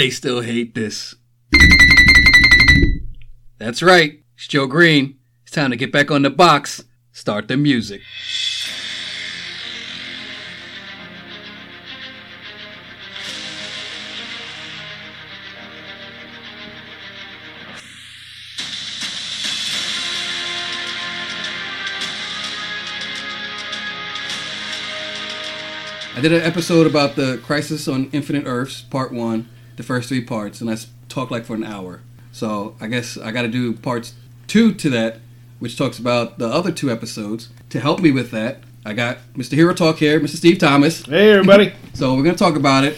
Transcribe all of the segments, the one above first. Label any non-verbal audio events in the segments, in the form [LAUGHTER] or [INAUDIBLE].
They still hate this. That's right. It's Joe Green. It's time to get back on the box. Start the music. I did an episode about the Crisis on Infinite Earths, part one, the first three parts, and I talked like for an hour. So I guess I got to do parts two to that, which talks about the other two episodes. To help me with that, I got Mr. Hero Talk here, Mr. Steve Thomas. Hey, everybody. [LAUGHS] So we're gonna talk about it,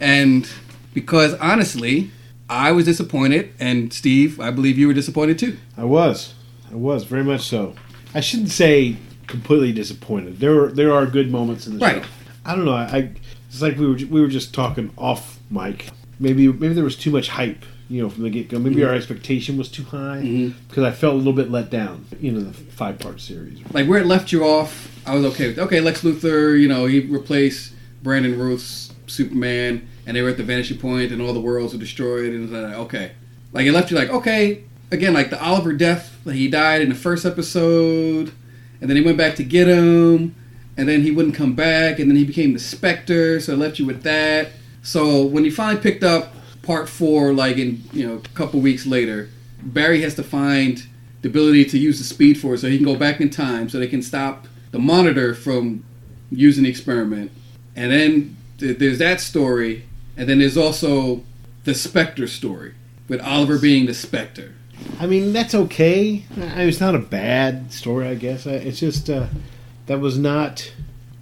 and because honestly, I was disappointed, and Steve, I believe you were disappointed too. I was. I was very much so. I shouldn't say completely disappointed. There were there are good moments in the Right. show. I don't know. I, I it's like we were we were just talking off mic. Maybe maybe there was too much hype. You know, from the get go. Maybe our expectation was too high Mhm. because I felt a little bit let down. You know, the five part series. like where it left you off, I was okay with. Okay, Lex Luthor, you know, he replaced Brandon Routh's Superman, and they were at the vanishing point, and all the worlds were destroyed, and it was like, okay, like it left you like, okay, again, like the Oliver death, like he died in the first episode, and then he went back to get him, and then he wouldn't come back, and then he became the Spectre, so it left you with that. So when he finally picked up part four, like in you know a couple weeks later, Barry has to find the ability to use the Speed Force so he can go back in time, so they can stop the Monitor from using the experiment. And then th- there's that story, and then there's also the Spectre story with Oliver being the Spectre. I mean, that's okay. It's not a bad story, I guess. It's just uh, that was not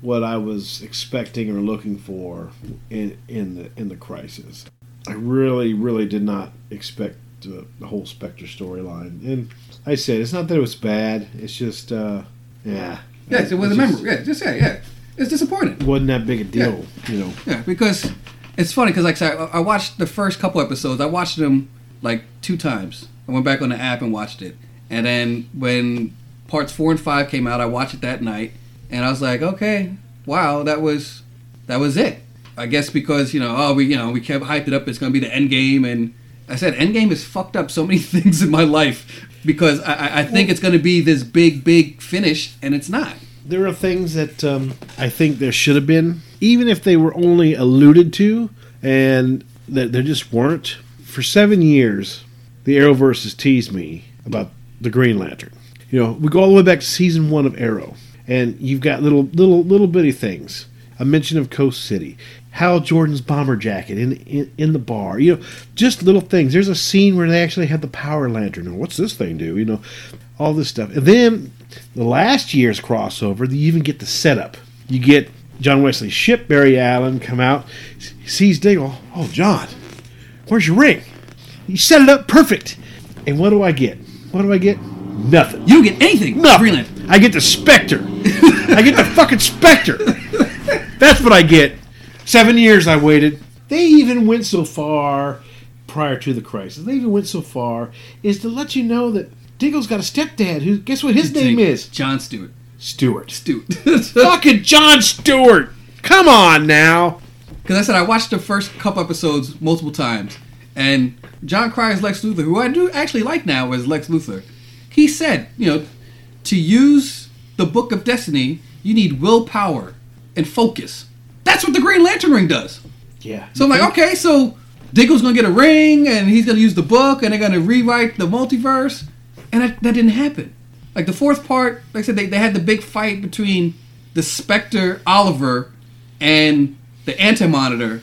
what I was expecting or looking for in in the in the crisis. I really, really did not expect the, the whole Spectre storyline. And I said it's not that it was bad. It's just, uh, yeah, Yes, it was a memory. Yeah, just yeah, yeah. It's disappointing. Wasn't that big a deal, you know. Yeah, because it's funny because like I said, I I watched the first couple episodes. I watched them like two times. I went back on the app and watched it, and then when parts four and five came out, I watched it that night, and I was like, okay, wow, that was that was it. I guess because you know, oh, we you know we kept hyped it up. It's going to be the end game, and I said end game has fucked up so [LAUGHS] many things in my life because I, I- think it's going to be this big, big finish, and it's not. there are things that um, I think there should have been, even if they were only alluded to, and that there just weren't. For seven years, the Arrowverse has teased me about the Green Lantern. You know, we go all the way back to season one of Arrow, and you've got little, little, little bitty things. A mention of Coast City, Hal Jordan's bomber jacket in, in in the bar. You know, just little things. There's a scene where they actually have the Power Lantern. And what's this thing do? You know, all this stuff. And then the last year's crossover, you even get the setup. You get John Wesley's ship, Barry Allen, come out, sees Diggle. Oh, oh, John, where's your ring? You set it up perfect. And what do I get? What do I get? Nothing. You don't get anything. Nothing. Greenland. I get the Spectre. I get the fucking Spectre. That's what I get. Seven years I waited. They even went so far prior to the crisis. They even went so far is to let you know that Diggle's got a stepdad who guess what his name is? John Stewart. Stewart. Stewart. [LAUGHS] Fucking John Stewart. Come on now. Because I said I watched the first couple episodes multiple times, and Jon Cryer's Lex Luthor, who I do actually like now as Lex Luthor, he said, you know, to use the Book of Destiny, you need willpower and focus. That's what the Green Lantern ring does. Yeah. So I'm like, mm-hmm. okay, so Diggle's gonna get a ring, and he's gonna use the book, and they're gonna rewrite the multiverse, and that, that didn't happen. Like the fourth part, like I said, they, they had the big fight between the Spectre Oliver and the Anti Monitor,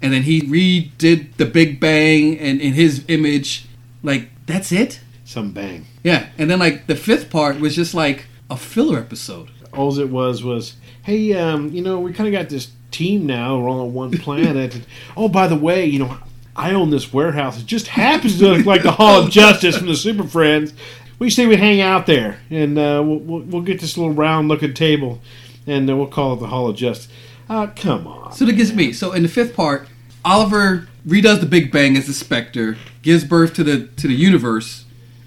and then he redid the Big Bang and in his image. Like that's it. Some bang. Yeah, and then like the fifth part was just like a filler episode. All it was was, hey, um, you know, we kind of got this team now. We're all on one [LAUGHS] planet. And, oh, by the way, you know, I own this warehouse. It just happens to look like the Hall of Justice from the Super Friends. We say we hang out there, and uh, we'll, we'll, we'll get this little round-looking table, and uh, we'll call it the Hall of Justice. Uh, come on. So that gets me. So in the fifth part, Oliver redoes the Big Bang as the Spectre, gives birth to the to the universe,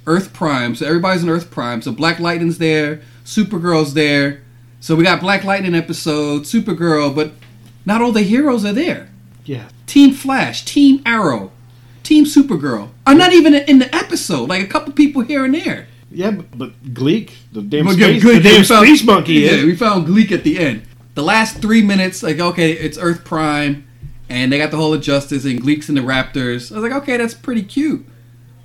Earth Prime. So everybody's in Earth Prime. So Black Lightning's there, Supergirl's there. So we got Black Lightning episode, Supergirl, but not all the heroes are there. Yeah. Team Flash, Team Arrow, Team Supergirl are not even in the episode. Like a couple people here and there. Yeah, but, but Gleek, the damn space, Gleek- the damn found- space monkey Yeah, we found Gleek at the end. The last three minutes, like okay, it's Earth Prime, and they got the Hall of Justice, and Gleek's and the Raptors. I was like, okay, that's pretty cute,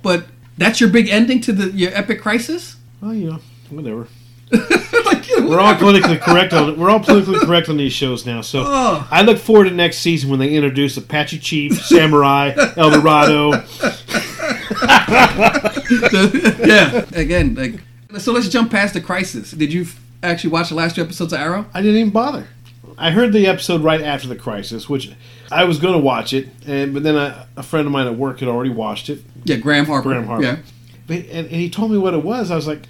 but that's your big ending to the your epic crisis. Oh, well, [LAUGHS] you know, whatever. like, We're all politically correct on we're all politically correct on these shows now. So Oh. I look forward to next season when they introduce Apache Chief, Samurai, [LAUGHS] El Dorado. [LAUGHS] yeah. Again, like so. Let's jump past the crisis. Did you f- actually watch the last two episodes of Arrow? I didn't even bother. I heard the episode right after the crisis, which I was going to watch it, and but then a, a friend of mine at work had already watched it, Yeah, Graham Harper. Graham Harper. Yeah. But, and, and he told me what it was. I was like,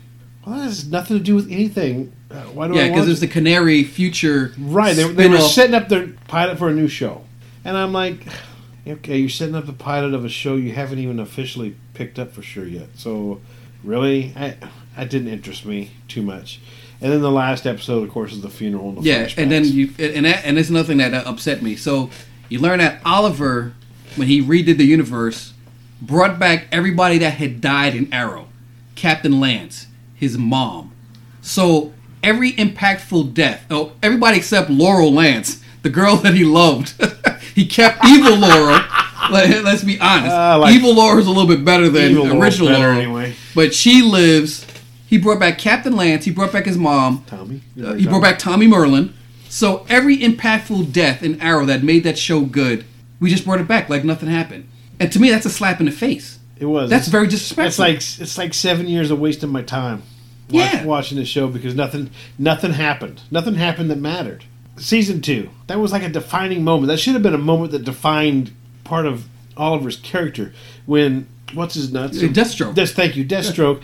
"Well, that has nothing to do with anything. Uh, why do Yeah, I because watch it was the Canary future. Right, they, they were setting up their pilot for a new show, and I'm like, okay, you're setting up the pilot of a show you haven't even officially picked up for sure yet. So, really, I, that didn't interest me too much. And then the last episode, of course, is the funeral. And the Yeah, and then you and that, and it's another thing that upset me. So you learn that Oliver, when he redid the universe, brought back everybody that had died in Arrow, Captain Lance, his mom. So every impactful death, oh, everybody except Laurel Lance, the girl that he loved, [LAUGHS] he kept evil Laurel. [LAUGHS] Let, let's be honest, Uh, like- evil Laurel's a little bit better than original Laurel. anyway. But she lives. He brought back Captain Lance. He brought back his mom. Tommy, Uh, he brought back Tommy Merlyn. So every impactful death in Arrow that made that show good, we just brought it back like nothing happened. And to me, that's a slap in the face. It was. That's very disrespectful. It's like it's like seven years of wasting my time. Watch, Yeah. watching the show because nothing nothing happened. Nothing happened that mattered. Season two. That was like a defining moment. That should have been a moment that defined part of Oliver's character when what's his nuts? Uh, Deathstroke. Des, thank you. Deathstroke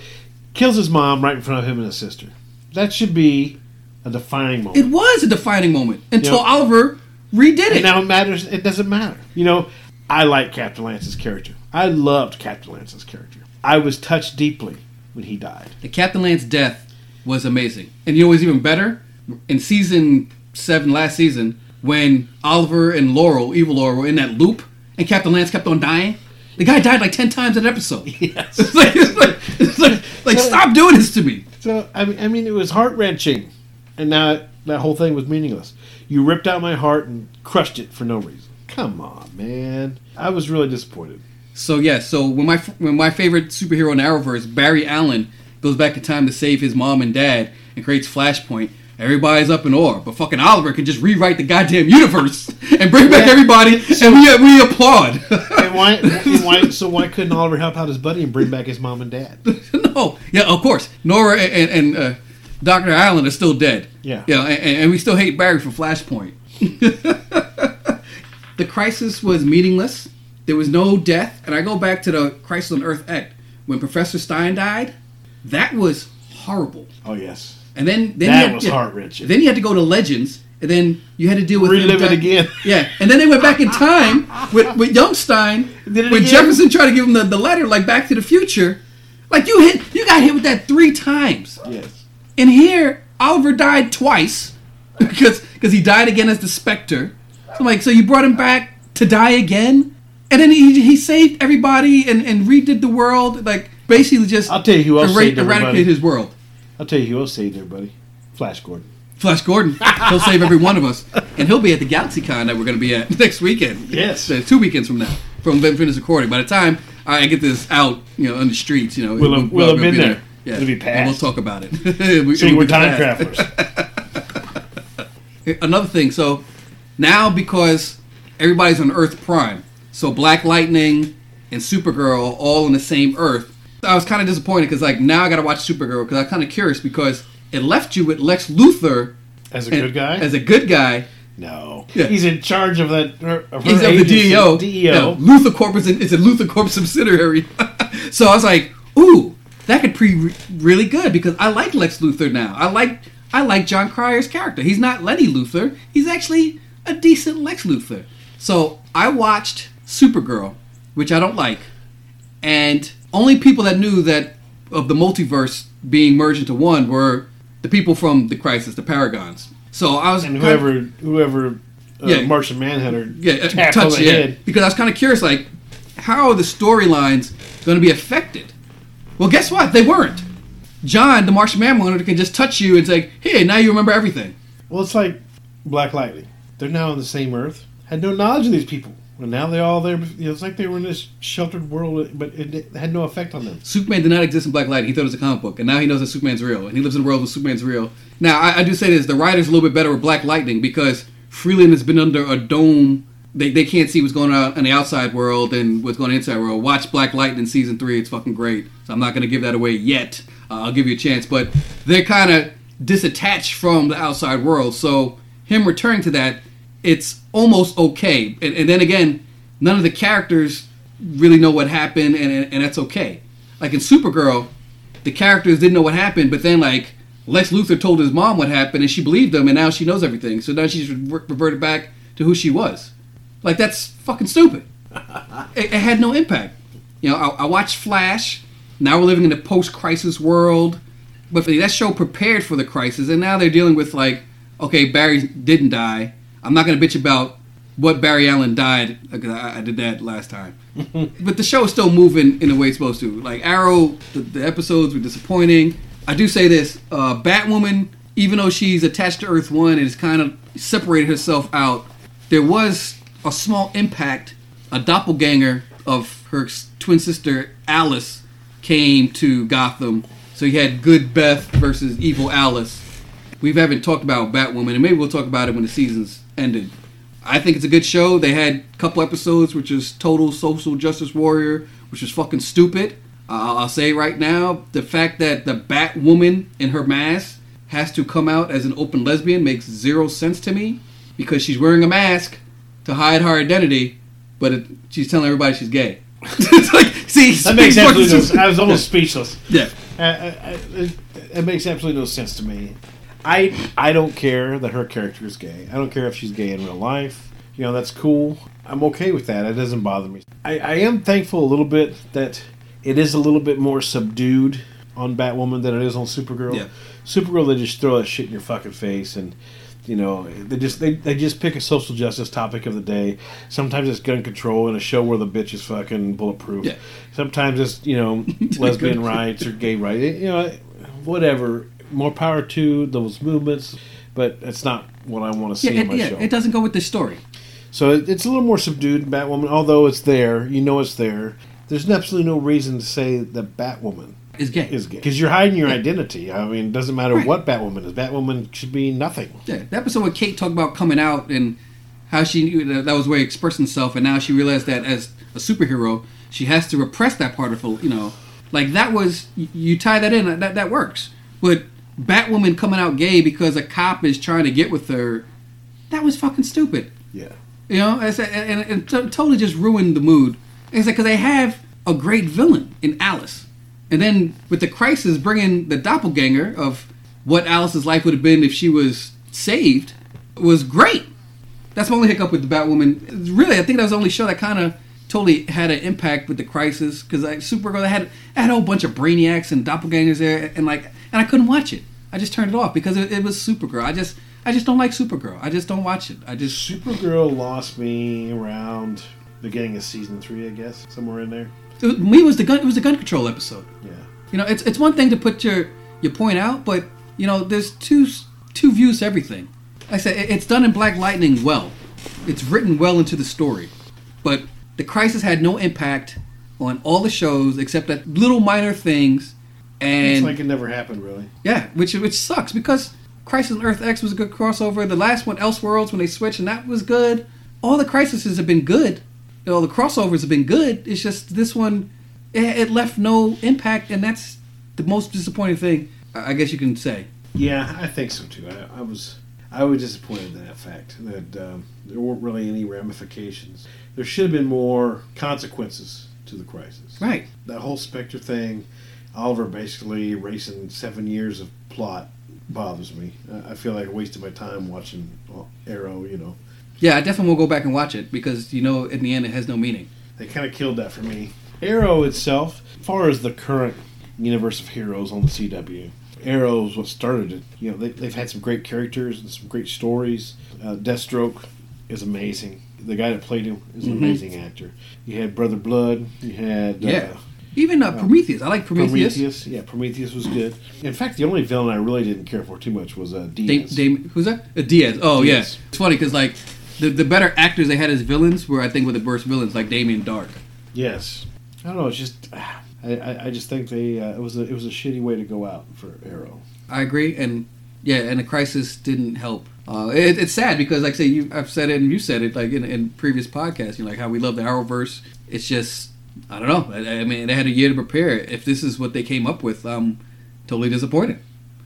kills his mom right in front of him and his sister. That should be a defining moment. it was a defining moment until Yeah. Oliver redid it. And now it matters. It doesn't matter. You know, I like Captain Lance's character. I loved Captain Lance's character. I was touched deeply when he died. the Captain Lance death was amazing. And you know what's even better? In season seven, last season, when Oliver and Laurel, evil Laurel, were in that loop, and Captain Lance kept on dying. The guy died like ten times in that episode. [LAUGHS] Yes. [LAUGHS] It's like, it's like, it's like, like, So- stop doing this to me. So I mean, I mean, it was heart wrenching, and now that whole thing was meaningless. You ripped out my heart and crushed it for no reason. Come on, man. I was really disappointed. So yeah, so when my when my favorite superhero in Arrowverse, Barry Allen, goes back in time to save his mom and dad and creates Flashpoint, everybody's up in awe. But fucking Oliver can just rewrite the goddamn universe [LAUGHS] and bring back Yeah. everybody, and we we applaud. And why? [LAUGHS] and why? So why couldn't Oliver help out his buddy and bring back his mom and dad? No, yeah, of course, Nora and, and uh, Doctor Allen are still dead. Yeah. yeah, and, and we still hate Barry for Flashpoint. [LAUGHS] the crisis was meaningless. There was no death, and I go back to the Crisis on Earth X when Professor Stein died. That was horrible. Oh yes, And then, then that had, was yeah, heart wrenching. Then you had to go to Legends, and then you had to deal with Relive it again. [LAUGHS] Yeah, and then they went back in time [LAUGHS] with with Youngstein when again? Jefferson tried to give him the, the letter like Back to the Future. Like you hit, you got hit with that three times. Yes. And here, Oliver died twice [LAUGHS] because because he died again as the Spectre. So I'm like, so you brought him back to die again, and then he, he saved everybody and, and redid the world, like basically just I'll tell you who else era- saved everybody. eradicated his world. I'll tell you who else saved everybody. Flash Gordon. Flash Gordon, he'll save every one of us, and he'll be at the GalaxyCon that we're going to be at [LAUGHS] next weekend. Yes. Two weekends from now, from Ben Fitness recording. By the time I get this out, you know, on the streets, you know, We'll have- we'll have been be there. Yeah, It'll be And we'll talk about it. [LAUGHS] we, See, we're time past. travelers. [LAUGHS] Another thing, so now because everybody's on Earth Prime, so Black Lightning and Supergirl are all on the same Earth. I was kind of disappointed because like now I got to watch Supergirl because I'm kind of curious because it left you with Lex Luthor As a and- good guy? as a good guy. No. Yeah. He's in charge of that. Of her He's of the DEO. DEO. Yeah, LuthorCorp is, in, is a LuthorCorp subsidiary. [LAUGHS] so I was like, ooh, that could be really good because I like Lex Luthor now. I like I like Jon Cryer's character. He's not Lenny Luthor. He's actually a decent Lex Luthor. So I watched Supergirl, which I don't like, and only people that knew that of the multiverse being merged into one were the people from the Crisis, the Paragons. So I was And whoever whoever uh, Yeah. Martian Manhunter yeah, uh, tap touch on the yeah. head. Because I was kind of curious, like, how are the storylines going to be affected? Well, guess what? They weren't. John, the Martian Manhunter, can just touch you and say, "Hey, now you remember everything." Well, it's like Black Lightning. They're now on the same Earth. Had no knowledge of these people, and now they're all there. It's like they were in this sheltered world, but it had no effect on them. Superman did not exist in Black Lightning. He thought it was a comic book, and now he knows that Superman's real, and he lives in a world where Superman's real. Now, I, I do say this: the writer's a little bit better with Black Lightning because Freeland has been under a dome. They, they can't see what's going on in the outside world and what's going on inside world. Watch Black Lightning season three; it's fucking great. So I'm not going to give that away yet. Uh, I'll give you a chance, but they're kind of disattached from the outside world. So him returning to that, it's almost okay. And, and then again, none of the characters really know what happened, and, and, that's okay. Like in Supergirl, the characters didn't know what happened, but then like Lex Luthor told his mom what happened, and she believed him, and now she knows everything. So now she's reverted back to who she was. Like that's fucking stupid. [LAUGHS] it, it had no impact. You know, I, I watched Flash. Now we're living in a post-crisis world, but that show prepared for the crisis, and now they're dealing with like, okay, Barry didn't die. I'm not gonna bitch about what Barry Allen died because I, I did that last time. [LAUGHS] but the show is still moving in the way it's supposed to. Like Arrow, the, the episodes were disappointing. I do say this: uh, Batwoman, even though she's attached to Earth One and has kind of separated herself out, there was a small impact. A doppelganger of her twin sister Alice came to Gotham. So you had good Beth versus evil Alice. We haven't talked about Batwoman, and maybe we'll talk about it when the season's ended. I think it's a good show. They had a couple episodes, which is total social justice warrior, which is fucking stupid. Uh, I'll say right now, the fact that the Batwoman in her mask has to come out as an open lesbian makes zero sense to me because she's wearing a mask to hide her identity, but it, she's telling everybody she's gay. [LAUGHS] it's like, see, That makes absolutely no sense. I was almost speechless. Yeah. Uh, uh, it, it makes absolutely no sense to me. I I don't care that her character is gay. I don't care if she's gay in real life. You know that's cool. I'm okay with that. It doesn't bother me. I, I am thankful a little bit that it is a little bit more subdued on Batwoman than it is on Supergirl. Yeah. Supergirl, they just throw that shit in your fucking face and. You know, they just they, they just pick a social justice topic of the day. Sometimes it's gun control in a show where the bitch is fucking bulletproof. Yeah. Sometimes it's you know [LAUGHS] lesbian rights or gay rights. You know, whatever. More power to those movements, but it's not what I want to see Yeah, in it, my yeah, show. it doesn't go with the story. So it, it's a little more subdued in Batwoman, although it's there. You know it's there. There's absolutely no reason to say that Batwoman Is gay. is gay because you're hiding your identity. I mean, it doesn't matter Right. what Batwoman is. Batwoman should be nothing. Yeah, the episode where Kate talked about coming out and how she knew that, that was the way to express herself, and now she realized that as a superhero, she has to repress that part of her. You know, like that was you, you tie that in, that that works. But Batwoman coming out gay because a cop is trying to get with her, that was fucking stupid. Yeah. You know, and, and it totally just ruined the mood. It's like because they have a great villain in Alice, and then with the crisis bringing the doppelganger of what Alice's life would have been if she was saved was great. That's my only hiccup with the Batwoman. Really, I think that was the only show that kind of totally had an impact with the crisis because like Supergirl they had it had a whole bunch of brainiacs and doppelgangers there, and like and I couldn't watch it. I just turned it off because it, it was Supergirl. I just I just don't like Supergirl. I just don't watch it. I just Supergirl lost me around the beginning of season three, I guess, somewhere in there. it was, me was the gun. It was the gun control episode. Yeah. You know, it's it's one thing to put your your point out, but you know, there's two two views to everything. Like I said it- it's done in Black Lightning well. It's written well into the story, but the crisis had no impact on all the shows except that little minor things. And It's like it never happened, really. yeah, which which sucks because Crisis on Earth X was a good crossover. The last one, Elseworlds, when they switched, and that was good. All the crises have been good. All the crossovers have been good. It's just this one, it, it left no impact, and that's the most disappointing thing I I guess you can say. Yeah, I think so too. I, I was I was disappointed in that fact that um, there weren't really any ramifications. There should have been more consequences to the crisis. Right. That whole Spectre thing, Oliver basically racing seven years of plot bothers me. I feel like I wasted my time watching uh, Arrow. You know, Yeah, I definitely will go back and watch it because you know, in the end, it has no meaning. they kind of killed that for me. Arrow itself, as far as the current universe of heroes on the CW, Arrow is what started it. You know, they, they've had some great characters and some great stories. Uh, Deathstroke, is amazing. The guy that played him is an Mhm. amazing actor. You had Brother Blood. You had Yeah. uh, Even uh, Prometheus. I like Prometheus. Prometheus. Yeah, Prometheus was good. In fact, the only villain I really didn't care for too much was uh, Diaz. Dame, who's that? Uh, Diaz. Oh Diaz. yeah, it's funny because like the the better actors they had as villains were I think were the worst villains like Damien Darhk. Yes. I don't know. It's just ah, I, I, I just think they uh, it was a it was a shitty way to go out for Arrow. I agree, and yeah, and the crisis didn't help. Uh, it, it's sad because, like I say, you, I've said it and you said it, like in, in previous podcasts, you know, like how we love the Arrowverse. It's just, I don't know. I, I mean, they had a year to prepare. If this is what they came up with, I'm totally disappointed.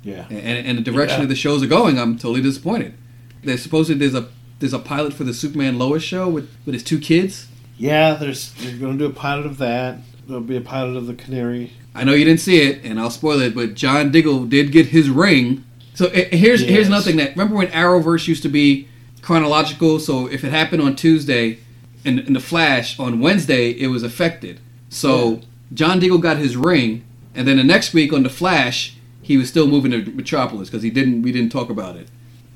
Yeah. And, and the direction Yeah. of the shows are going, I'm totally disappointed. There's supposedly there's a there's a pilot for the Superman Lois show with, with his two kids. Yeah. There's they're going to do a pilot of that. There'll be a pilot of the Canary. I know you didn't see it, and I'll spoil it, but John Diggle did get his ring. So eh, here's here's Yes. another thing that remember when Arrowverse used to be chronological. So if it happened on Tuesday, in, in the Flash on Wednesday, it was affected. So Yeah. John Diggle got his ring, and then the next week on the Flash, he was still moving to Metropolis because he didn't we didn't talk about it.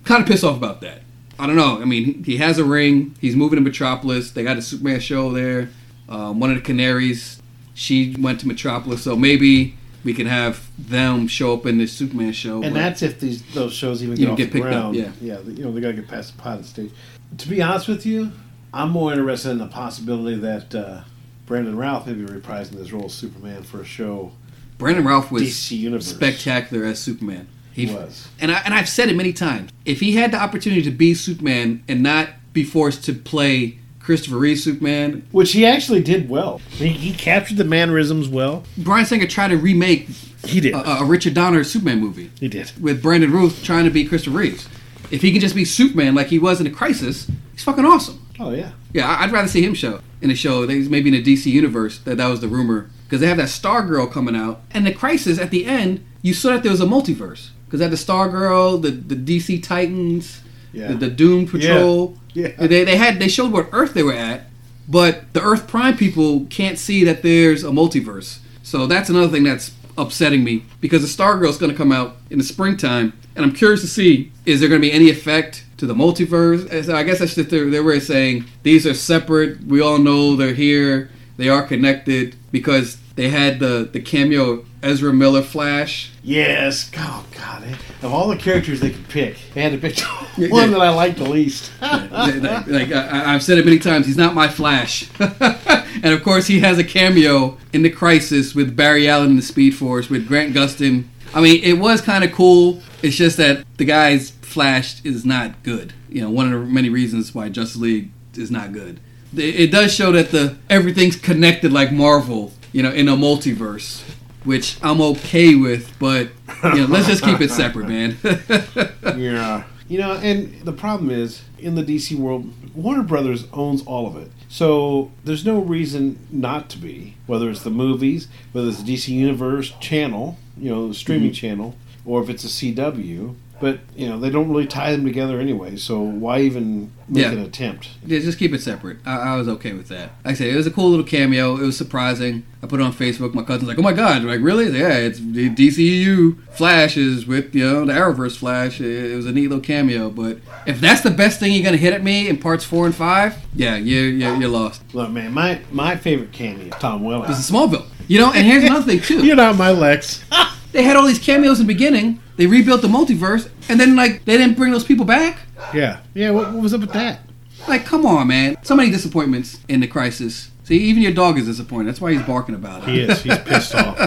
Kind of pissed off about that. I don't know. I mean, he has a ring. He's moving to Metropolis. They got a Superman show there. Um, one of the Canaries, she went to Metropolis, so maybe we can have them show up in this Superman show. And that's if these those shows even You get off get the picked up, yeah. yeah. You know they got to get past the pilot stage. To be honest with you, I'm more interested in the possibility that uh, Brandon Routh may be reprising his role as Superman for a show. Brandon Routh was DC Universe. spectacular as Superman. He was. and I, and I've said it many times. If he had the opportunity to be Superman and not be forced to play Christopher Reeve Superman, Which he actually did well. He, he captured the mannerisms well. Bryan Singer tried to remake He did. a, a Richard Donner Superman movie he did. with Brandon Routh trying to be Christopher Reeves. If he can just be Superman like he was in the Crisis, he's fucking awesome. Oh yeah. Yeah, I- I'd rather see him show in a show. They- Maybe in a DC universe. That that was the rumor because they have that Stargirl coming out, and the Crisis at the end. You saw that there was a multiverse because they had the Stargirl, the the DC Titans, Yeah. the, the Doom Patrol. Yeah. They they had they showed what Earth they were at, but the Earth Prime people can't see that there's a multiverse. So that's another thing that's upsetting me because the Star Stargirl's going to come out in the springtime, and I'm curious to see is there going to be any effect to the multiverse? Eh, so I guess that's their way of saying these are separate. We all know they're here. They are connected because they had the the cameo Ezra Miller Flash. Yes. Oh God. Of all the characters they could pick, they had to pick [LAUGHS] one that I liked the least. [LAUGHS] like, I, I've said it many times, he's not my Flash. [LAUGHS] and of course, he has a cameo in the Crisis with Barry Allen in the Speed Force with Grant Gustin. I mean, it was kind of cool. It's just that the guy's Flash is not good. You know, one of the many reasons why Justice League is not good. It, it does show that the everything's connected like Marvel. You know, in a multiverse. Which I'm okay with, but you know, let's just keep it separate, man. [LAUGHS] yeah. You know, and the problem is in the DC world, Warner Brothers owns all of it. So there's no reason not to be, whether it's the movies, whether it's the DC Universe channel, you know, the streaming Mm-hmm. channel, or if it's a CW. But, you know, they don't really tie them together anyway, so why even make Yeah. an attempt? Yeah, just keep it separate. I, I was okay with that. Like I said, it was a cool little cameo. It was surprising. I put it on Facebook. My cousin's like, "Oh my god!" I'm like, really? Yeah, it's the DCEU Flash is with you know the Arrowverse Flash. It, it was a neat little cameo. But if that's the best thing you're gonna hit at me in parts four and five, yeah, you're you're, you're lost. Look, man, my, my favorite cameo, Tom Welling. This is Smallville. You know, and here's another thing too. [LAUGHS] You're not my Lex. They had all these cameos in the beginning. They rebuilt the multiverse, and then like they didn't bring those people back. yeah. Yeah, what, what was up with that? Like, come on, man. So many disappointments in the crisis. See, even your dog is disappointed. That's why he's barking about it. He is. He's pissed off.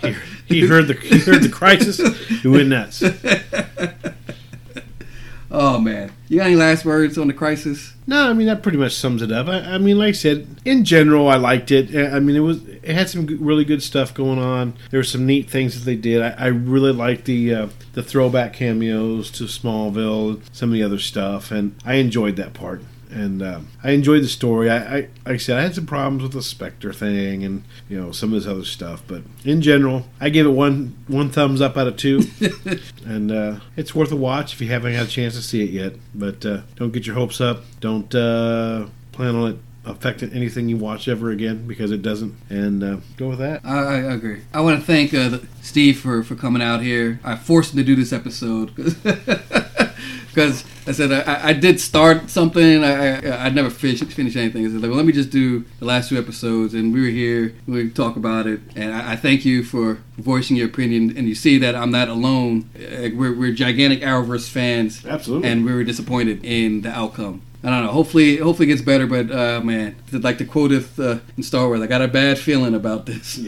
He, he heard the he heard the crisis. He went nuts. [LAUGHS] Oh man, you got any last words on the crisis? No, I mean that pretty much sums it up. I, I mean, like I said, in general, I liked it. I mean, it was it had some really good stuff going on. There were some neat things that they did. I, I really liked the uh, the throwback cameos to Smallville, some of the other stuff, and I enjoyed that part. And um, I enjoyed the story. I, I like I said, I had some problems with the Spectre thing and you know some of this other stuff, but in general, I give it one one thumbs up out of two. [LAUGHS] and uh, it's worth a watch if you haven't had a chance to see it yet. But uh, don't get your hopes up. Don't uh, plan on it affecting anything you watch ever again because it doesn't. And uh, go with that. I, I agree. I want to thank uh, Steve for, for coming out here. I forced him to do this episode [LAUGHS] because I said I, I did start something. I, I I'd never finish finish anything. I said, like, well, let me just do the last two episodes, and we were here. We talk about it, and I, I thank you for voicing your opinion. And you see that I'm not alone. We're, we're gigantic Arrowverse fans, Absolutely. and we were disappointed in the outcome. I don't know. Hopefully, hopefully it gets better. But uh, man, like the quoteth uh, in Star Wars, I got a bad feeling about this.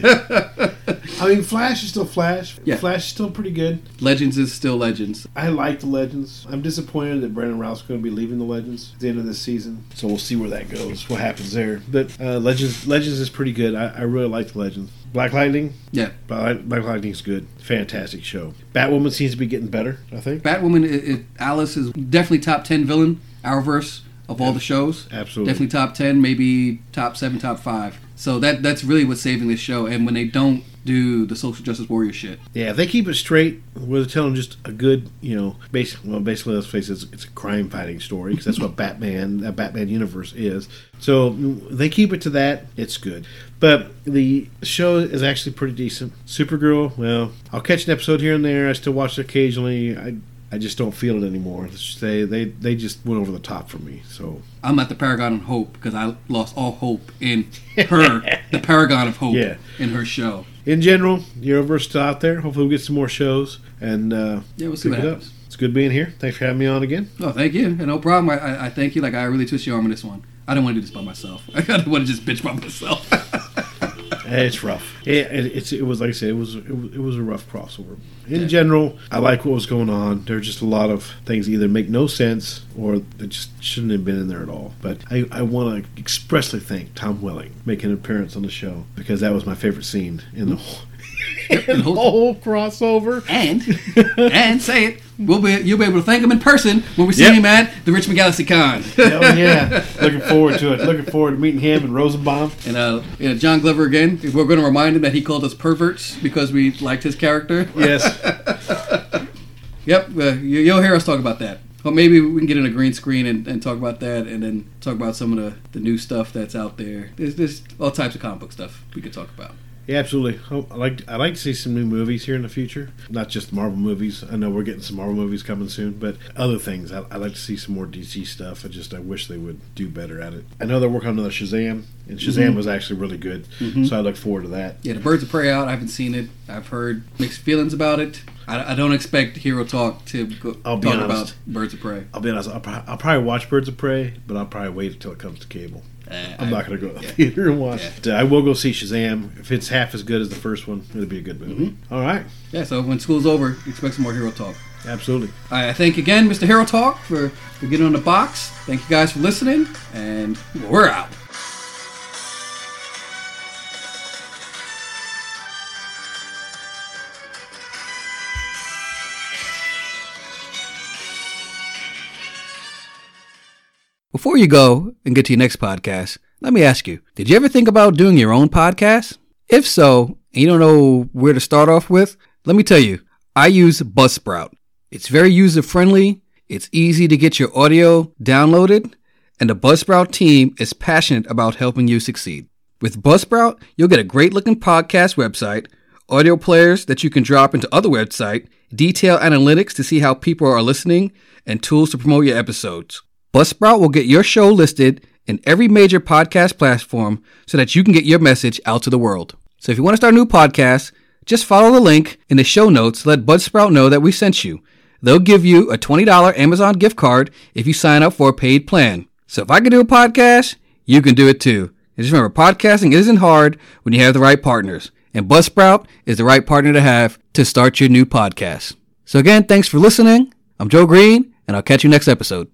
I mean, Flash is still Flash. Yeah. Flash is still pretty good. Legends is still Legends. I like the Legends. I'm disappointed that Brandon Routh's going to be leaving the Legends at the end of this season. So we'll see where that goes, what happens there. But uh, Legends, Legends is pretty good. I, I really like the Legends. Black Lightning, Yeah, Black Black Lightning's good. Fantastic show. Batwoman seems to be getting better. I think. Batwoman. It, it, Alice is definitely top ten villain. Arrowverse of all the shows. Absolutely. Definitely top ten, maybe top seven, top five. So that that's really what's saving this show. And when they don't do the social justice warrior shit, Yeah, if they keep it straight, we're telling just a good, you know, basically, well, basically, let's face it, it's, it's a crime fighting story because that's what [LAUGHS] Batman, that Batman universe is. So they keep it to that, it's good. But the show is actually pretty decent. Supergirl, well, I'll catch an episode here and there. I still watch it occasionally. I I just don't feel it anymore. Say they they just went over the top for me. So I'm at the paragon of hope because I lost all hope in her, [LAUGHS] the paragon of hope Yeah. in her show. in general, Arrowverse still out there. Hopefully, we get some more shows and uh, Yeah, we'll see what it up. happens. It's good being here. Thanks for having me on again. No, thank you. And no problem. I, I, I thank you. Like I really twist your arm on this one. I don't want to do this by myself. [LAUGHS] I don't want to just bitch by myself. [LAUGHS] It's rough. It, it, it's it was like I said, it was it it was a rough crossover. In general, I like what was going on. There's just a lot of things either make no sense or they just shouldn't have been in there at all. But I, I want to expressly thank Tom Welling making an appearance on the show because that was my favorite scene in the whole, in [LAUGHS] the whole crossover. and and say it. We'll be you'll be able to thank him in person when we see Yep. him at the Richmond Galaxy Con. Hell yeah! Looking forward to it. Looking forward to meeting him and Rosenbaum. And uh, you know, John Glover again. We're going to remind him that he called us perverts because we liked his character. Yes. [LAUGHS] Yep, uh, you, you'll hear us talk about that. Well, maybe we can get in a green screen and, and talk about that, and then talk about some of the, the new stuff that's out there. There's, there's all types of comic book stuff we could talk about. Yeah, absolutely. I like I like to see some new movies here in the future. Not just Marvel movies. I know we're getting some Marvel movies coming soon, but other things. I, I like to see some more DC stuff. I just I wish they would do better at it. I know they're working on another Shazam, and Shazam Mhm. was actually really good, Mhm. so I look forward to that. Yeah, the Birds of Prey out. I haven't seen it. I've heard mixed feelings about it. I, I don't expect Hero Talk to go, talk honest. about Birds of Prey. I'll be honest. I'll, pro- I'll probably watch Birds of Prey, but I'll probably wait until it comes to cable. Uh, I'm I- not going to go to the yeah. theater and watch. Yeah. it. I will go see Shazam if it's half as good as the first one. It'll be a good movie. Mm-hmm. All right, Yeah, so when school's over, expect some more Hero Talk. absolutely. I thank again, Mr. Hero Talk, for, for getting on the box. Thank you guys for listening, and we're out. Before you go and get to your next podcast, let me ask you Did you ever think about doing your own podcast? If so, and you don't know where to start off with, let me tell you, I use Buzzsprout. It's very user friendly, it's easy to get your audio downloaded, and the Buzzsprout team is passionate about helping you succeed. With Buzzsprout, you'll get a great looking podcast website, audio players that you can drop into other websites, detailed analytics to see how people are listening, and tools to promote your episodes. Buzzsprout will get your show listed in every major podcast platform so that you can get your message out to the world. So if you want to start a new podcast, just follow the link in the show notes let Buzzsprout know that we sent you. They'll give you a $20 Amazon gift card if you sign up for a paid plan. So if I can do a podcast, you can do it too. And just remember, podcasting isn't hard when you have the right partners. And Buzzsprout is the right partner to have to start your new podcast. So again, thanks for listening. I'm Joe Green, and I'll catch you next episode.